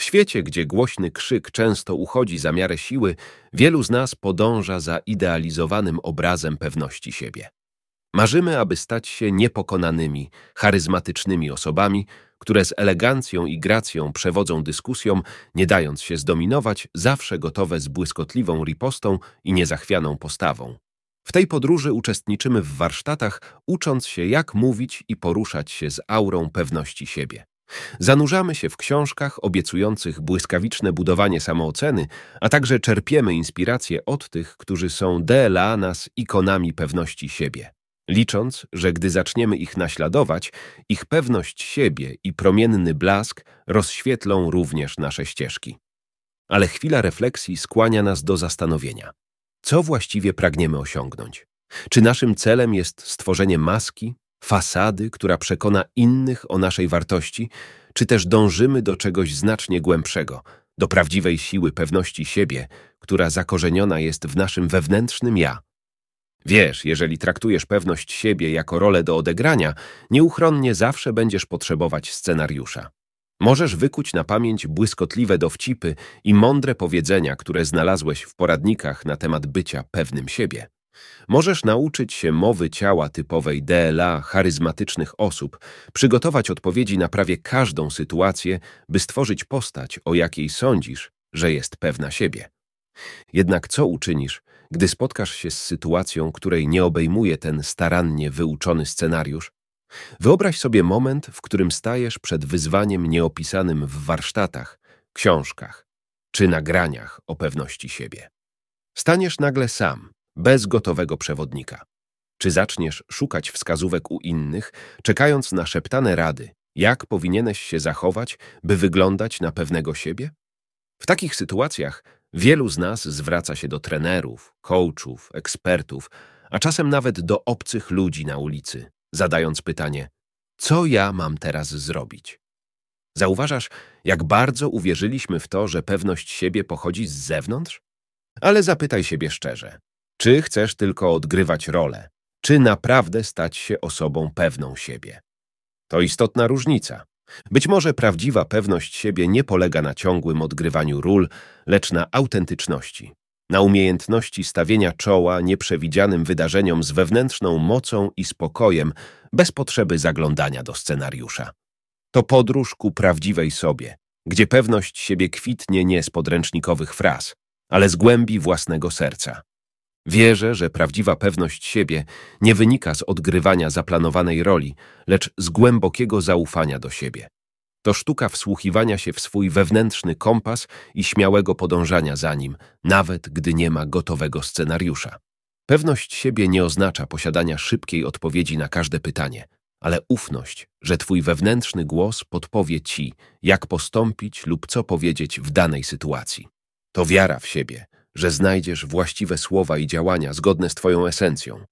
W świecie, gdzie głośny krzyk często uchodzi za miarę siły, wielu z nas podąża za idealizowanym obrazem pewności siebie. Marzymy, aby stać się niepokonanymi, charyzmatycznymi osobami, które z elegancją i gracją przewodzą dyskusjom, nie dając się zdominować, zawsze gotowe z błyskotliwą ripostą i niezachwianą postawą. W tej podróży uczestniczymy w warsztatach, ucząc się, jak mówić i poruszać się z aurą pewności siebie. Zanurzamy się w książkach obiecujących błyskawiczne budowanie samooceny, a także czerpiemy inspiracje od tych, którzy są dla nas ikonami pewności siebie. Licząc, że gdy zaczniemy ich naśladować, ich pewność siebie i promienny blask rozświetlą również nasze ścieżki. Ale chwila refleksji skłania nas do zastanowienia. Co właściwie pragniemy osiągnąć? Czy naszym celem jest stworzenie maski, fasady, która przekona innych o naszej wartości, czy też dążymy do czegoś znacznie głębszego, do prawdziwej siły pewności siebie, która zakorzeniona jest w naszym wewnętrznym ja? Wiesz, jeżeli traktujesz pewność siebie jako rolę do odegrania, nieuchronnie zawsze będziesz potrzebować scenariusza. Możesz wykuć na pamięć błyskotliwe dowcipy i mądre powiedzenia, które znalazłeś w poradnikach na temat bycia pewnym siebie. Możesz nauczyć się mowy ciała typowej DLA charyzmatycznych osób, przygotować odpowiedzi na prawie każdą sytuację, by stworzyć postać, o jakiej sądzisz, że jest pewna siebie. Jednak co uczynisz, gdy spotkasz się z sytuacją, której nie obejmuje ten starannie wyuczony scenariusz? Wyobraź sobie moment, w którym stajesz przed wyzwaniem nieopisanym w warsztatach, książkach czy nagraniach o pewności siebie. Staniesz nagle sam, bez gotowego przewodnika. Czy zaczniesz szukać wskazówek u innych, czekając na szeptane rady, jak powinieneś się zachować, by wyglądać na pewnego siebie? W takich sytuacjach wielu z nas zwraca się do trenerów, coachów, ekspertów, a czasem nawet do obcych ludzi na ulicy, zadając pytanie: co ja mam teraz zrobić? Zauważasz, jak bardzo uwierzyliśmy w to, że pewność siebie pochodzi z zewnątrz? Ale zapytaj siebie szczerze: czy chcesz tylko odgrywać rolę? Czy naprawdę stać się osobą pewną siebie? To istotna różnica. Być może prawdziwa pewność siebie nie polega na ciągłym odgrywaniu ról, lecz na autentyczności, na umiejętności stawienia czoła nieprzewidzianym wydarzeniom z wewnętrzną mocą i spokojem, bez potrzeby zaglądania do scenariusza. To podróż ku prawdziwej sobie, gdzie pewność siebie kwitnie nie z podręcznikowych fraz, ale z głębi własnego serca. Wierzę, że prawdziwa pewność siebie nie wynika z odgrywania zaplanowanej roli, lecz z głębokiego zaufania do siebie. To sztuka wsłuchiwania się w swój wewnętrzny kompas i śmiałego podążania za nim, nawet gdy nie ma gotowego scenariusza. Pewność siebie nie oznacza posiadania szybkiej odpowiedzi na każde pytanie, ale ufność, że twój wewnętrzny głos podpowie ci, jak postąpić lub co powiedzieć w danej sytuacji. To wiara w siebie, że znajdziesz właściwe słowa i działania zgodne z Twoją esencją.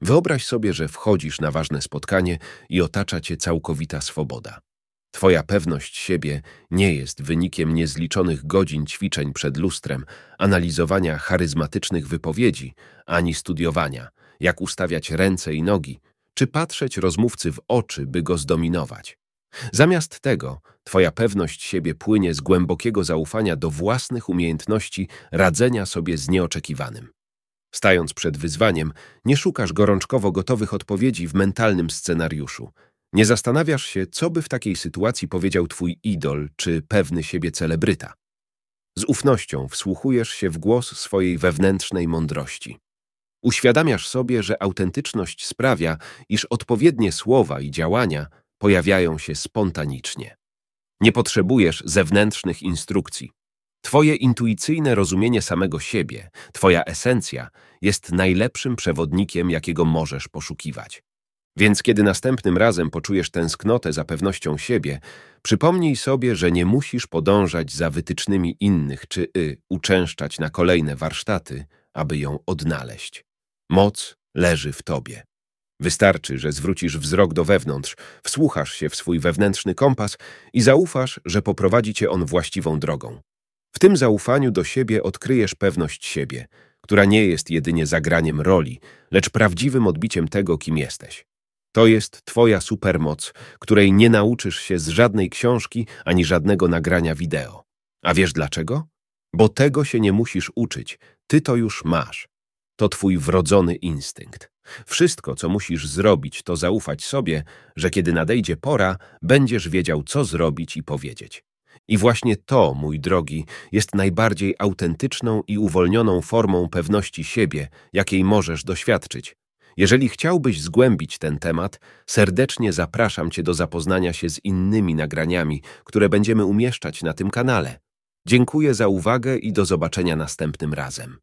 Wyobraź sobie, że wchodzisz na ważne spotkanie i otacza Cię całkowita swoboda. Twoja pewność siebie nie jest wynikiem niezliczonych godzin ćwiczeń przed lustrem, analizowania charyzmatycznych wypowiedzi, ani studiowania, jak ustawiać ręce i nogi, czy patrzeć rozmówcy w oczy, by go zdominować. Zamiast tego, twoja pewność siebie płynie z głębokiego zaufania do własnych umiejętności radzenia sobie z nieoczekiwanym. Stając przed wyzwaniem, nie szukasz gorączkowo gotowych odpowiedzi w mentalnym scenariuszu. Nie zastanawiasz się, co by w takiej sytuacji powiedział twój idol czy pewny siebie celebryta. Z ufnością wsłuchujesz się w głos swojej wewnętrznej mądrości. Uświadamiasz sobie, że autentyczność sprawia, iż odpowiednie słowa i działania pojawiają się spontanicznie. Nie potrzebujesz zewnętrznych instrukcji. Twoje intuicyjne rozumienie samego siebie, Twoja esencja jest najlepszym przewodnikiem, jakiego możesz poszukiwać. Więc kiedy następnym razem poczujesz tęsknotę za pewnością siebie, przypomnij sobie, że nie musisz podążać za wytycznymi innych czy y, uczęszczać na kolejne warsztaty, aby ją odnaleźć. Moc leży w tobie. Wystarczy, że zwrócisz wzrok do wewnątrz, wsłuchasz się w swój wewnętrzny kompas i zaufasz, że poprowadzi cię on właściwą drogą. W tym zaufaniu do siebie odkryjesz pewność siebie, która nie jest jedynie zagraniem roli, lecz prawdziwym odbiciem tego, kim jesteś. To jest twoja supermoc, której nie nauczysz się z żadnej książki ani żadnego nagrania wideo. A wiesz dlaczego? Bo tego się nie musisz uczyć, ty to już masz. To twój wrodzony instynkt. Wszystko, co musisz zrobić, to zaufać sobie, że kiedy nadejdzie pora, będziesz wiedział, co zrobić i powiedzieć. I właśnie to, mój drogi, jest najbardziej autentyczną i uwolnioną formą pewności siebie, jakiej możesz doświadczyć. Jeżeli chciałbyś zgłębić ten temat, serdecznie zapraszam Cię do zapoznania się z innymi nagraniami, które będziemy umieszczać na tym kanale. Dziękuję za uwagę i do zobaczenia następnym razem.